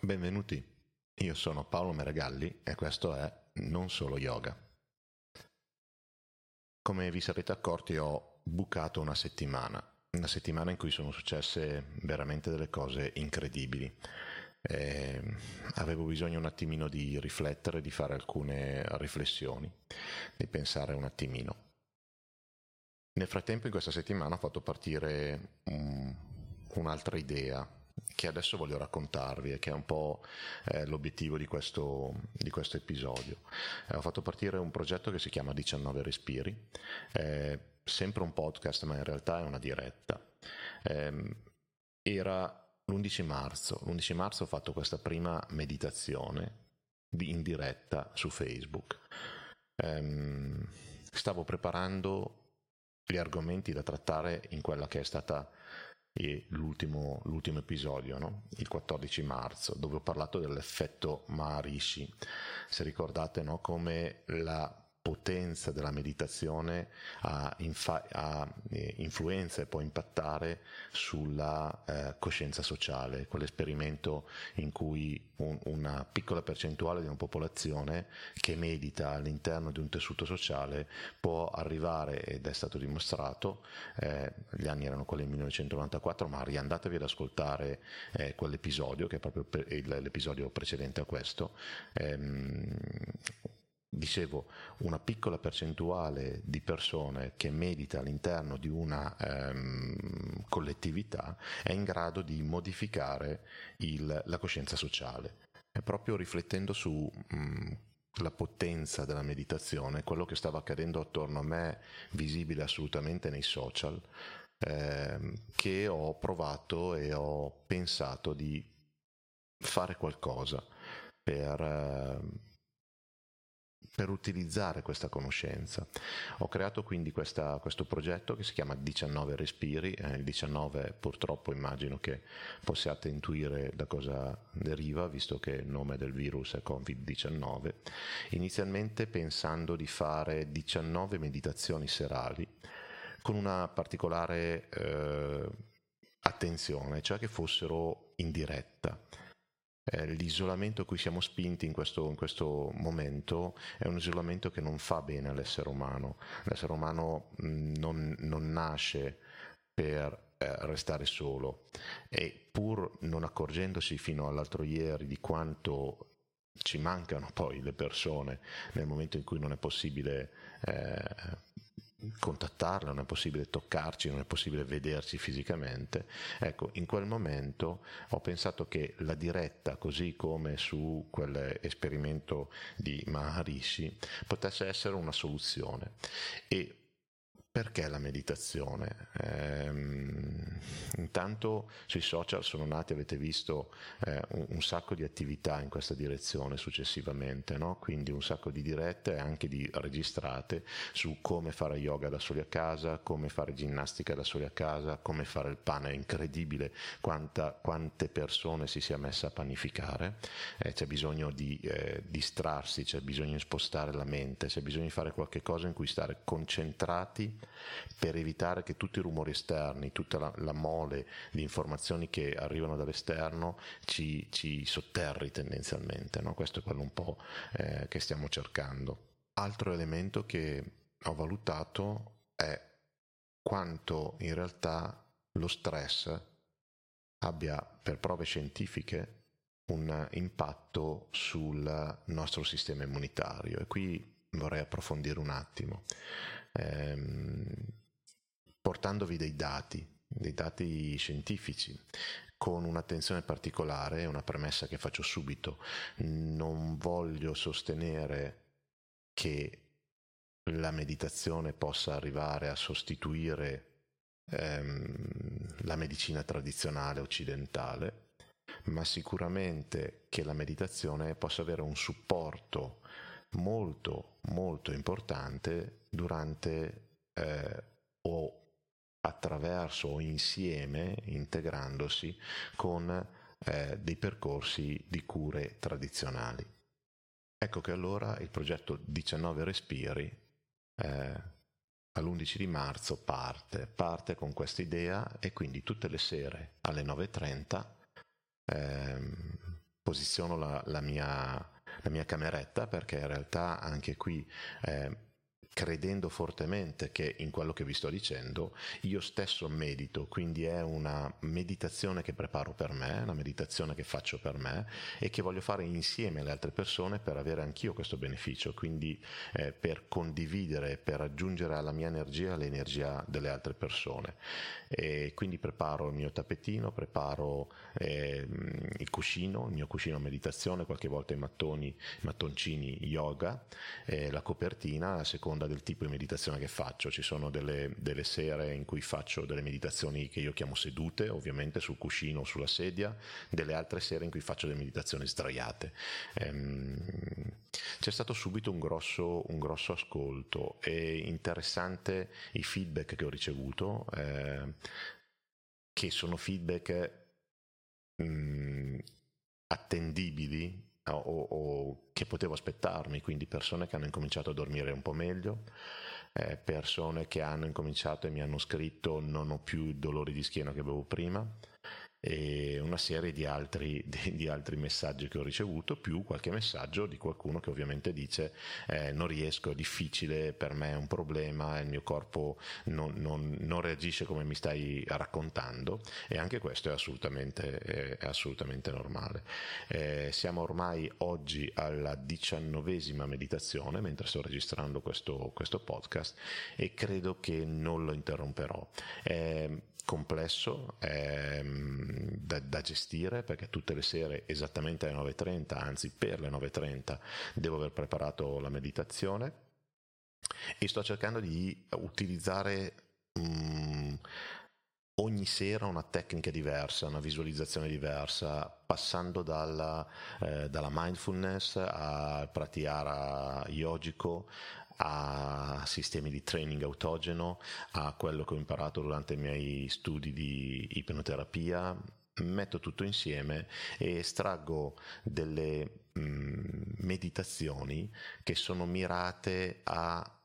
Benvenuti, io sono Paolo Meragalli e questo è Non Solo Yoga. Come vi sarete accorti ho bucato una settimana, una settimana in cui sono successe veramente delle cose incredibili. Eh, avevo bisogno un attimino di riflettere, di fare alcune riflessioni, di pensare un attimino. Nel frattempo in questa settimana ho fatto partire um, un'altra idea che adesso voglio raccontarvi e che è un po' eh, l'obiettivo di questo, di questo episodio. Eh, ho fatto partire un progetto che si chiama 19 Respiri, è sempre un podcast ma in realtà è una diretta. Eh, era l'11 marzo, l'11 marzo ho fatto questa prima meditazione in diretta su Facebook. Ehm, stavo preparando gli argomenti da trattare in quella che è stata e l'ultimo, l'ultimo episodio, no? il 14 marzo, dove ho parlato dell'effetto Maharishi. Se ricordate no? come la potenza della meditazione ha, infa- ha eh, influenza e può impattare sulla eh, coscienza sociale, quell'esperimento in cui un, una piccola percentuale di una popolazione che medita all'interno di un tessuto sociale può arrivare, ed è stato dimostrato, eh, gli anni erano quelli del 1994, ma riandatevi ad ascoltare eh, quell'episodio, che è proprio l'episodio precedente a questo, ehm, dicevo, una piccola percentuale di persone che medita all'interno di una ehm, collettività è in grado di modificare il, la coscienza sociale. E proprio riflettendo su mh, la potenza della meditazione, quello che stava accadendo attorno a me, visibile assolutamente nei social, ehm, che ho provato e ho pensato di fare qualcosa per... Eh, per utilizzare questa conoscenza. Ho creato quindi questa, questo progetto che si chiama 19 Respiri, eh, il 19 purtroppo immagino che possiate intuire da cosa deriva, visto che il nome del virus è Covid-19, inizialmente pensando di fare 19 meditazioni serali con una particolare eh, attenzione, cioè che fossero in diretta eh, l'isolamento a cui siamo spinti in questo, in questo, momento è un isolamento che non fa bene all'essere umano. L'essere umano mh, non, non, nasce per eh, restare solo e pur non accorgendosi fino all'altro ieri di quanto ci mancano poi le persone nel momento in cui non è possibile eh, contattarla, non è possibile toccarci, non è possibile vederci fisicamente. Ecco, in quel momento ho pensato che la diretta, così come su quell'esperimento di Maharishi, potesse essere una soluzione. E perché la meditazione? Ehm, intanto sui social sono nati, avete visto, eh, un, un, sacco di attività in questa direzione successivamente, no? quindi un sacco di dirette e anche di registrate su come fare yoga da soli a casa, come fare ginnastica da soli a casa, come fare il pane. È incredibile quanta, quante persone si sia messa a panificare, eh, c'è bisogno di eh, distrarsi, c'è bisogno di spostare la mente, c'è bisogno di fare qualche cosa in cui stare concentrati per evitare che tutti i rumori esterni, tutta la, la mole di informazioni che arrivano dall'esterno ci, ci sotterri tendenzialmente. No? Questo è quello un po' eh, che stiamo cercando. Altro elemento che ho valutato è quanto in realtà lo stress abbia per prove scientifiche un impatto sul nostro sistema immunitario e qui vorrei approfondire un attimo ehm, portandovi dei dati, dei dati scientifici con un'attenzione particolare, una premessa che faccio subito, non voglio sostenere che la meditazione possa arrivare a sostituire ehm, la medicina tradizionale occidentale, ma sicuramente che la meditazione possa avere un supporto molto molto importante durante eh, o attraverso o insieme, integrandosi con eh, dei percorsi di cure tradizionali. Ecco che allora il progetto 19 Respiri eh, all'11 di marzo parte, parte con questa idea e quindi tutte le sere alle 9.30 ehm, posiziono la, la, mia, la, mia, cameretta perché in realtà anche qui eh, credendo fortemente che in quello che vi sto dicendo io stesso medito, quindi è una meditazione che preparo per me, una meditazione che faccio per me e che voglio fare insieme alle altre persone per avere anch'io questo beneficio, quindi eh, per condividere, per aggiungere alla mia energia l'energia delle altre persone. E quindi preparo il mio tappetino, preparo eh, il cuscino, il mio cuscino meditazione, qualche volta i mattoni, mattoncini yoga, eh, la copertina, a seconda del tipo di meditazione che faccio. Ci sono delle, delle, sere in cui faccio delle meditazioni che io chiamo sedute, ovviamente sul cuscino o sulla sedia, delle altre sere in cui faccio delle meditazioni sdraiate. Ehm, c'è stato subito un grosso, un grosso ascolto e interessante i feedback che ho ricevuto, eh, che sono feedback mh, mm, attendibili o, o, che potevo aspettarmi, quindi persone che hanno incominciato a dormire un po' meglio, eh, persone che hanno incominciato e mi hanno scritto non ho più i dolori di schiena che avevo prima, e una serie di altri, di, di altri, messaggi che ho ricevuto, più qualche messaggio di qualcuno che ovviamente dice eh, non riesco, è difficile, per me è un problema, il mio corpo non, non, non reagisce come mi stai raccontando e anche questo è assolutamente, è assolutamente normale. Eh, siamo ormai oggi alla diciannovesima meditazione mentre sto registrando questo, questo podcast e credo che non lo interromperò. Eh, complesso ehm, da, da, gestire perché tutte le sere esattamente alle 9.30, anzi per le 9.30 devo aver preparato la meditazione. E sto cercando di utilizzare um, ogni sera una tecnica diversa, una visualizzazione diversa, passando dalla, eh, dalla mindfulness al pratyahara yogico a sistemi di training autogeno, a quello che ho imparato durante i miei studi di ipnoterapia, metto tutto insieme e estraggo delle mm, meditazioni che sono mirate a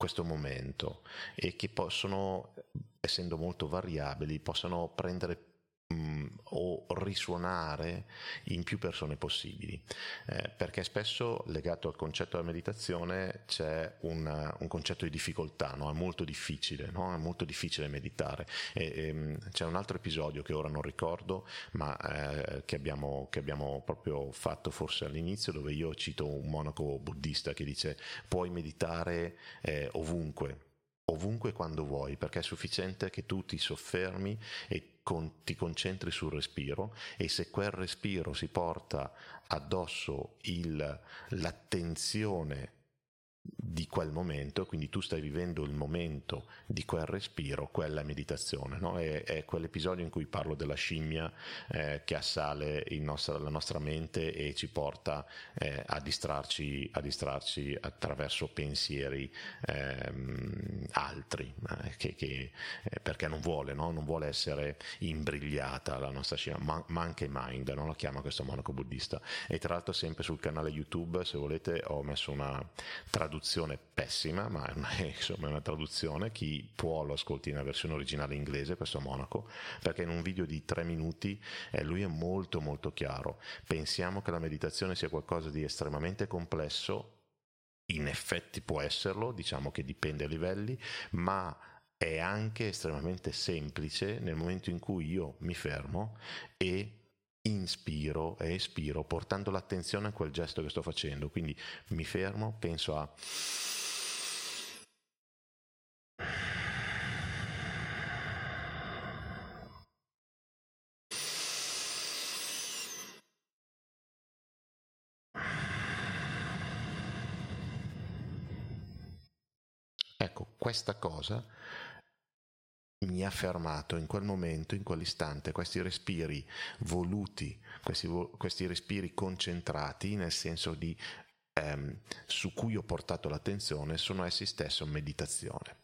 questo momento e che possono, essendo molto variabili, possono prendere Mm, o risuonare in più persone possibili, eh, perché spesso legato al concetto della meditazione c'è un, un concetto di difficoltà, no? è molto difficile, no? è molto difficile meditare. E, e, ehm, c'è un altro episodio che ora non ricordo, ma eh, che, abbiamo, che abbiamo proprio fatto forse all'inizio, dove io cito un monaco buddista che dice puoi meditare eh, ovunque ovunque quando vuoi, perché è sufficiente che tu ti soffermi e con, ti concentri sul respiro e se quel respiro si porta addosso il, l'attenzione di quel momento, quindi tu stai vivendo il momento di quel respiro, quella meditazione, no? è, è, quell'episodio in cui parlo della scimmia eh, che assale nostro, la nostra mente e ci porta eh, a, distrarci, a, distrarci, attraverso pensieri ehm, altri, eh, che, che, eh, perché non vuole, no? non vuole essere imbrigliata la nostra scimmia, ma, monkey mind, non la chiama questo monaco buddista. E tra l'altro sempre sul canale YouTube, se volete, ho messo una traduzione traduzione pessima, ma è una, insomma, è una traduzione, chi può lo ascolti nella versione originale inglese, questo Monaco, perché in un video di tre minuti eh, lui è molto molto chiaro. Pensiamo che la meditazione sia qualcosa di estremamente complesso, in effetti può esserlo, diciamo che dipende a livelli, ma è anche estremamente semplice nel momento in cui io mi fermo e inspiro e espiro portando l'attenzione a quel gesto che sto facendo. Quindi mi fermo, penso a... Ecco, questa cosa mi ha fermato in quel momento, in quell'istante, questi respiri voluti, questi, questi respiri concentrati, nel senso di ehm, su cui ho portato l'attenzione, sono essi stesso meditazione.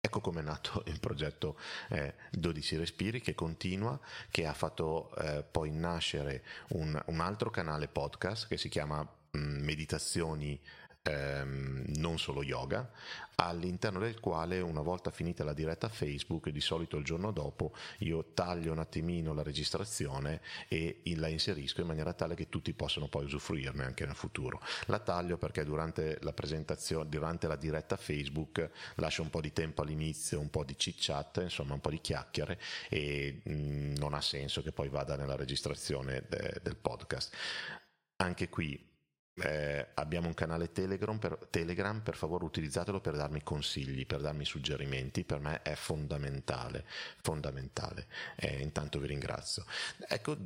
Ecco come è nato il progetto eh, 12 Respiri che continua, che ha fatto eh, poi nascere un, un, altro canale podcast che si chiama mh, Meditazioni ehm, non solo yoga, all'interno del quale una volta finita la diretta Facebook, di solito il giorno dopo, io taglio un attimino la registrazione e la inserisco in maniera tale che tutti possano poi usufruirne anche nel futuro. La taglio perché durante la presentazione, durante la diretta Facebook lascio un po' di tempo all'inizio, un po' di chit chat, insomma un po' di chiacchiere e mh, mm, non ha senso che poi vada nella registrazione de- del podcast. Anche qui eh, abbiamo un canale Telegram per, Telegram, per favore utilizzatelo per darmi consigli, per darmi suggerimenti, per me è fondamentale, fondamentale. Eh, intanto vi ringrazio. Ecco,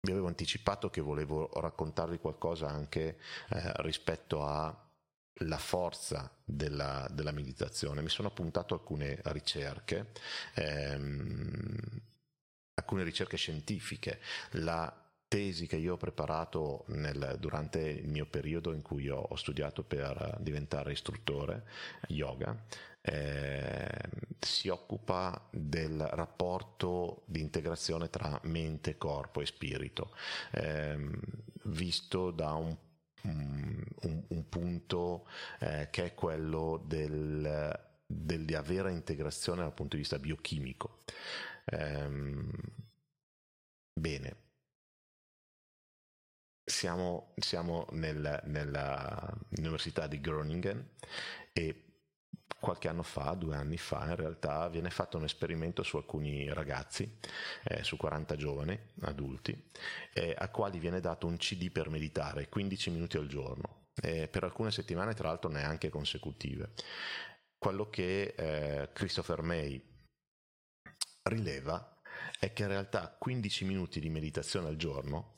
vi avevo anticipato che volevo raccontarvi qualcosa anche eh, rispetto alla forza della, della, meditazione. Mi sono appuntato alcune ricerche, ehm, alcune ricerche scientifiche. La tesi che io ho preparato nel, durante il mio periodo in cui ho, studiato per diventare istruttore yoga eh, si occupa del rapporto di integrazione tra mente, corpo e spirito, eh, visto da un, un, un punto eh, che è quello del, di avere integrazione dal punto di vista biochimico. Ehm, bene, siamo, siamo nel, nell'università di Groningen e qualche anno fa, due anni fa, in realtà viene fatto un esperimento su alcuni ragazzi, eh, su 40 giovani adulti, eh, a quali viene dato un CD per meditare 15 minuti al giorno, eh, per alcune settimane tra l'altro neanche consecutive. Quello che eh, Christopher May rileva è che in realtà 15 minuti di meditazione al giorno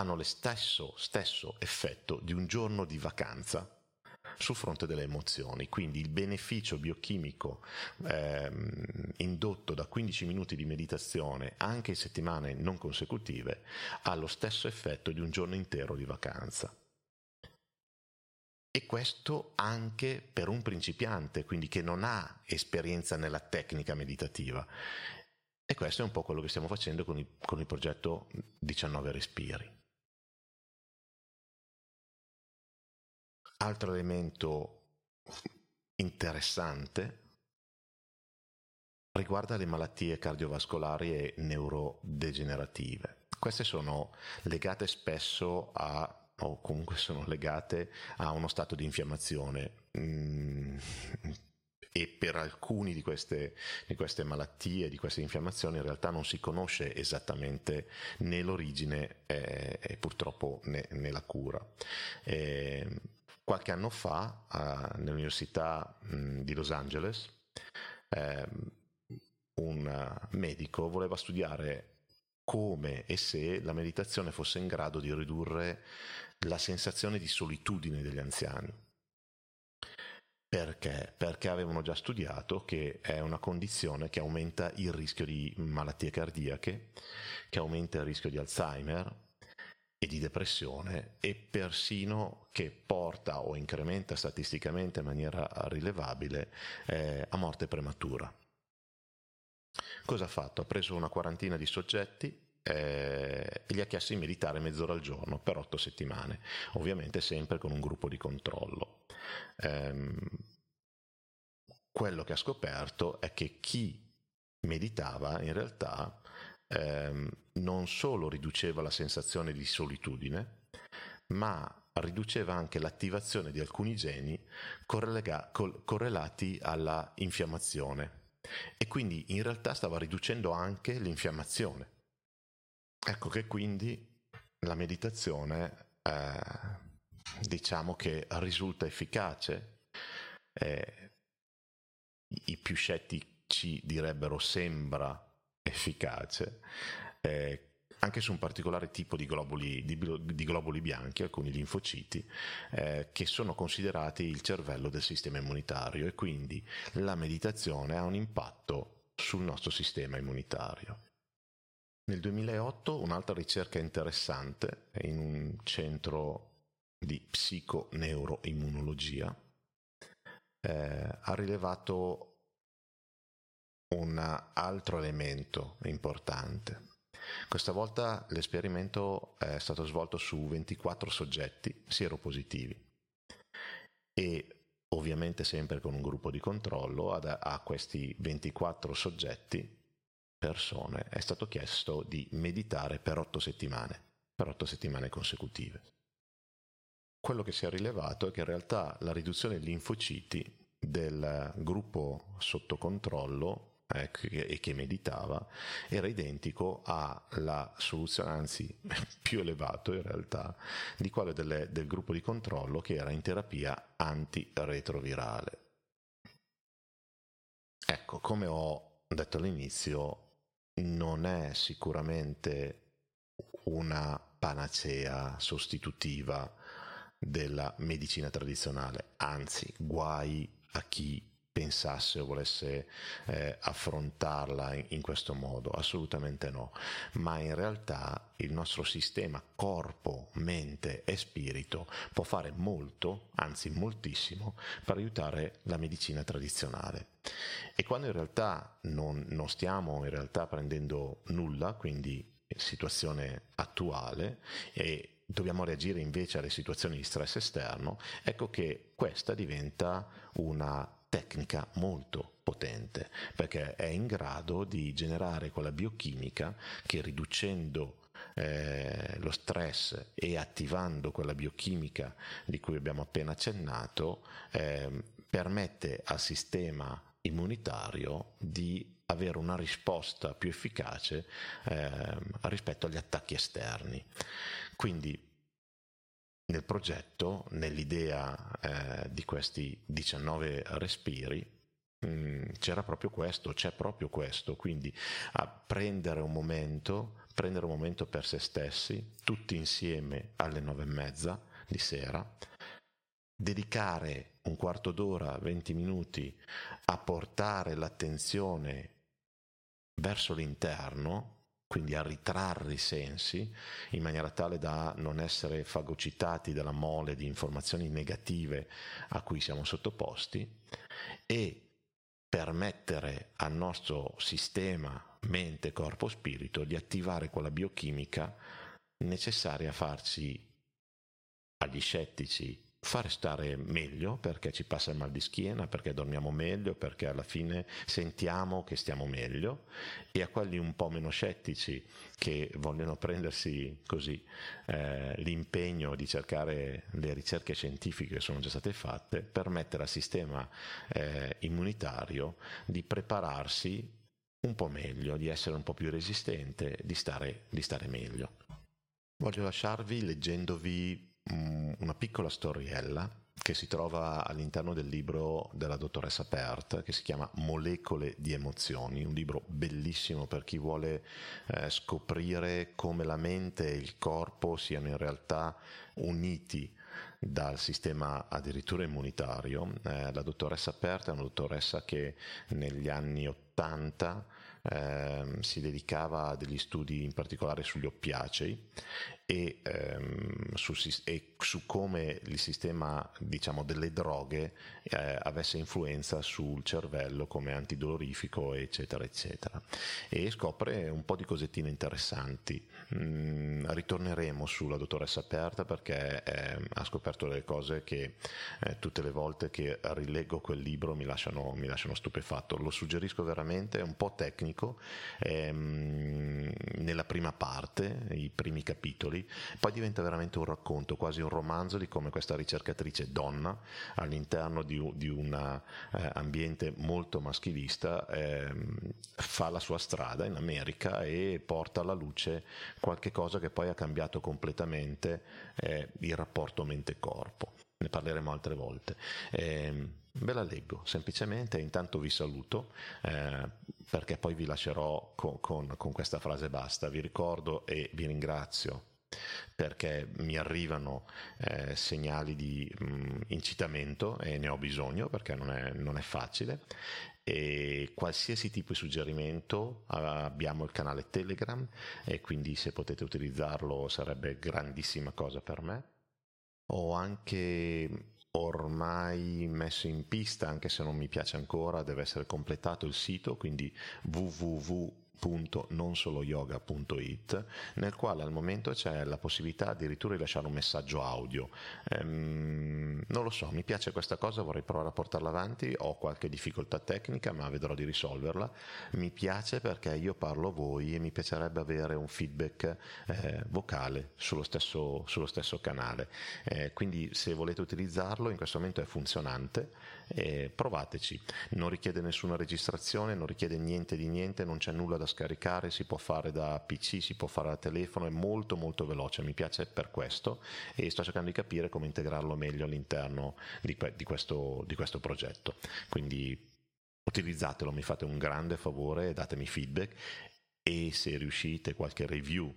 hanno lo stesso, stesso effetto di un giorno di vacanza sul fronte delle emozioni. Quindi il beneficio biochimico ehm, indotto da 15 minuti di meditazione anche in settimane non consecutive ha lo stesso effetto di un giorno intero di vacanza. E questo anche per un principiante, quindi che non ha esperienza nella tecnica meditativa. E questo è un po' quello che stiamo facendo con il, con il progetto 19 Respiri. Altro elemento interessante riguarda le malattie cardiovascolari e neurodegenerative. Queste sono legate spesso a, o comunque sono legate a uno stato di infiammazione. Mm, e per alcune di queste, di queste malattie, di queste infiammazioni, in realtà non si conosce esattamente né l'origine eh, e purtroppo né, né la cura. Eh, qualche anno fa uh, nell'Università mh, di Los Angeles eh, un medico voleva studiare come e se la meditazione fosse in grado di ridurre la sensazione di solitudine degli anziani. Perché? Perché avevano già studiato che è una condizione che aumenta il rischio di malattie cardiache, che aumenta il rischio di Alzheimer, e di depressione e persino che porta o incrementa statisticamente in maniera rilevabile eh, a morte prematura. Cosa ha fatto? Ha preso una quarantina di soggetti eh, e gli ha chiesto di meditare mezz'ora al giorno per otto settimane, ovviamente sempre con un gruppo di controllo. Eh, quello che ha scoperto è che chi meditava in realtà ehm, non solo riduceva la sensazione di solitudine, ma riduceva anche l'attivazione di alcuni geni correlega- col- correlati alla infiammazione e quindi in realtà stava riducendo anche l'infiammazione. Ecco che quindi la meditazione eh, diciamo che risulta efficace. Eh, I più scettici direbbero sembra efficace eh, anche su un particolare tipo di globuli, di, di globuli bianchi, alcuni linfociti, eh, che sono considerati il cervello del sistema immunitario e quindi la meditazione ha un impatto sul nostro sistema immunitario. Nel 2008 un'altra ricerca interessante in un centro di psiconeuroimmunologia eh, ha rilevato un altro elemento importante. Questa volta l'esperimento è stato svolto su 24 soggetti sieropositivi e ovviamente sempre con un gruppo di controllo a questi 24 soggetti, persone, è stato chiesto di meditare per 8 settimane, per 8 settimane consecutive. Quello che si è rilevato è che in realtà la riduzione dei linfociti del gruppo sotto controllo eh, e che meditava era identico alla soluzione, anzi più elevato in realtà, di quello delle, del gruppo di controllo che era in terapia antiretrovirale. Ecco, come ho detto all'inizio, non è sicuramente una panacea sostitutiva della medicina tradizionale, anzi guai a chi pensasse o volesse eh, affrontarla in, in, questo modo, assolutamente no, ma in realtà il nostro sistema corpo, mente e spirito può fare molto, anzi moltissimo, per aiutare la medicina tradizionale. E quando in realtà non, non stiamo in realtà prendendo nulla, quindi situazione attuale e dobbiamo reagire invece alle situazioni di stress esterno, ecco che questa diventa una tecnica molto potente perché è in grado di generare quella biochimica che riducendo eh, lo stress e attivando quella biochimica di cui abbiamo appena accennato eh, permette al sistema immunitario di avere una risposta più efficace eh, rispetto agli attacchi esterni. Quindi nel progetto, nell'idea eh, di questi 19 respiri, mh, mm, c'era proprio questo, c'è proprio questo, quindi a prendere un momento, prendere un momento per se stessi, tutti insieme alle nove e mezza di sera, dedicare un quarto d'ora, 20 minuti a portare l'attenzione verso l'interno, quindi a ritrarre i sensi in maniera tale da non essere fagocitati dalla mole di informazioni negative a cui siamo sottoposti e permettere al nostro sistema mente, corpo, spirito di attivare quella biochimica necessaria a farci agli scettici fare stare meglio perché ci passa il mal di schiena, perché dormiamo meglio, perché alla fine sentiamo che stiamo meglio e a quelli un po' meno scettici che vogliono prendersi così eh, l'impegno di cercare le ricerche scientifiche che sono già state fatte, permettere al sistema eh, immunitario di prepararsi un po' meglio, di essere un po' più resistente, di stare, di stare meglio. Voglio lasciarvi leggendovi una piccola storiella che si trova all'interno del libro della dottoressa Pert che si chiama Molecole di emozioni, un libro bellissimo per chi vuole eh, scoprire come la mente e il corpo siano in realtà uniti dal sistema addirittura immunitario. Eh, la dottoressa Pert è una dottoressa che negli anni 80 eh, si dedicava a degli studi in particolare sugli oppiacei e, ehm, su, e, su, come il sistema diciamo, delle droghe eh, avesse influenza sul cervello come antidolorifico eccetera eccetera. E scopre un po' di cosettine interessanti. Mm, ritorneremo sulla dottoressa Aperta perché eh, ha scoperto delle cose che eh, tutte le volte che rileggo quel libro mi lasciano, mi lasciano stupefatto. Lo suggerisco veramente è un po' tecnico ehm, nella prima parte i primi capitoli libri, poi diventa veramente un racconto, quasi un romanzo di come questa ricercatrice donna all'interno di, di un eh, ambiente molto maschilista eh, fa la sua strada in America e porta alla luce qualche cosa che poi ha cambiato completamente eh, il rapporto mente-corpo. Ne parleremo altre volte. Eh, ve la leggo semplicemente, intanto vi saluto eh, perché poi vi lascerò con, con, con questa frase basta. Vi ricordo e vi ringrazio perché mi arrivano eh, segnali di mh, mm, incitamento e ne ho bisogno perché non è, non è facile e qualsiasi tipo di suggerimento abbiamo il canale Telegram e quindi se potete utilizzarlo sarebbe grandissima cosa per me. Ho anche ormai messo in pista, anche se non mi piace ancora, deve essere completato il sito, quindi www www.nonsoloyoga.it nel quale al momento c'è la possibilità addirittura di lasciare un messaggio audio. Ehm, non lo so, mi piace questa cosa, vorrei provare a portarla avanti, ho qualche difficoltà tecnica ma vedrò di risolverla. Mi piace perché io parlo a voi e mi piacerebbe avere un feedback eh, vocale sullo stesso, sullo stesso canale. Eh, quindi se volete utilizzarlo in questo momento è funzionante, eh, provateci. Non richiede nessuna registrazione, non richiede niente di niente, non c'è nulla da scaricare, si può fare da PC, si può fare da telefono, è molto molto veloce, mi piace per questo e sto cercando di capire come integrarlo meglio all'interno di, di, questo, di questo progetto. Quindi utilizzatelo, mi fate un grande favore, datemi feedback e se riuscite qualche review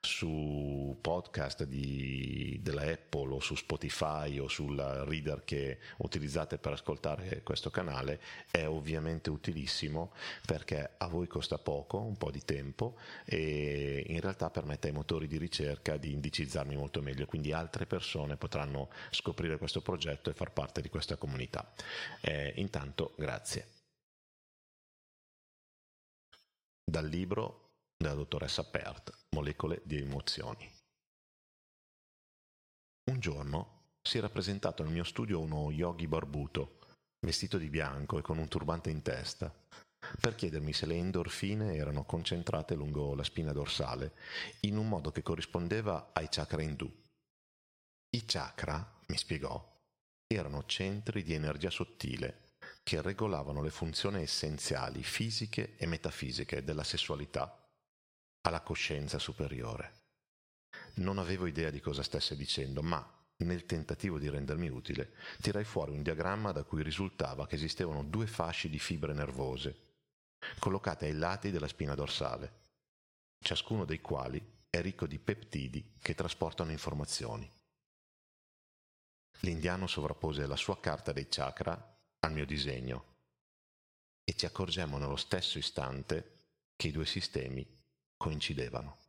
su podcast di, della Apple o su Spotify o sul reader che utilizzate per ascoltare questo canale è ovviamente utilissimo perché a voi costa poco, un po' di tempo e in realtà permette ai motori di ricerca di indicizzarmi molto meglio, quindi altre persone potranno scoprire questo progetto e far parte di questa comunità. Eh, intanto grazie. Dal libro della dottoressa Pert, Molecole di emozioni. Un giorno si era presentato nel mio studio uno yogi barbuto, vestito di bianco e con un turbante in testa, per chiedermi se le endorfine erano concentrate lungo la spina dorsale in un modo che corrispondeva ai chakra indù. I chakra, mi spiegò, erano centri di energia sottile che regolavano le funzioni essenziali fisiche e metafisiche della sessualità alla coscienza superiore. Non avevo idea di cosa stesse dicendo, ma nel tentativo di rendermi utile, tirai fuori un diagramma da cui risultava che esistevano due fasci di fibre nervose, collocate ai lati della spina dorsale, ciascuno dei quali è ricco di peptidi che trasportano informazioni. L'indiano sovrappose la sua carta dei chakra al mio disegno e ci accorgemmo nello stesso istante che i due sistemi coincidevano.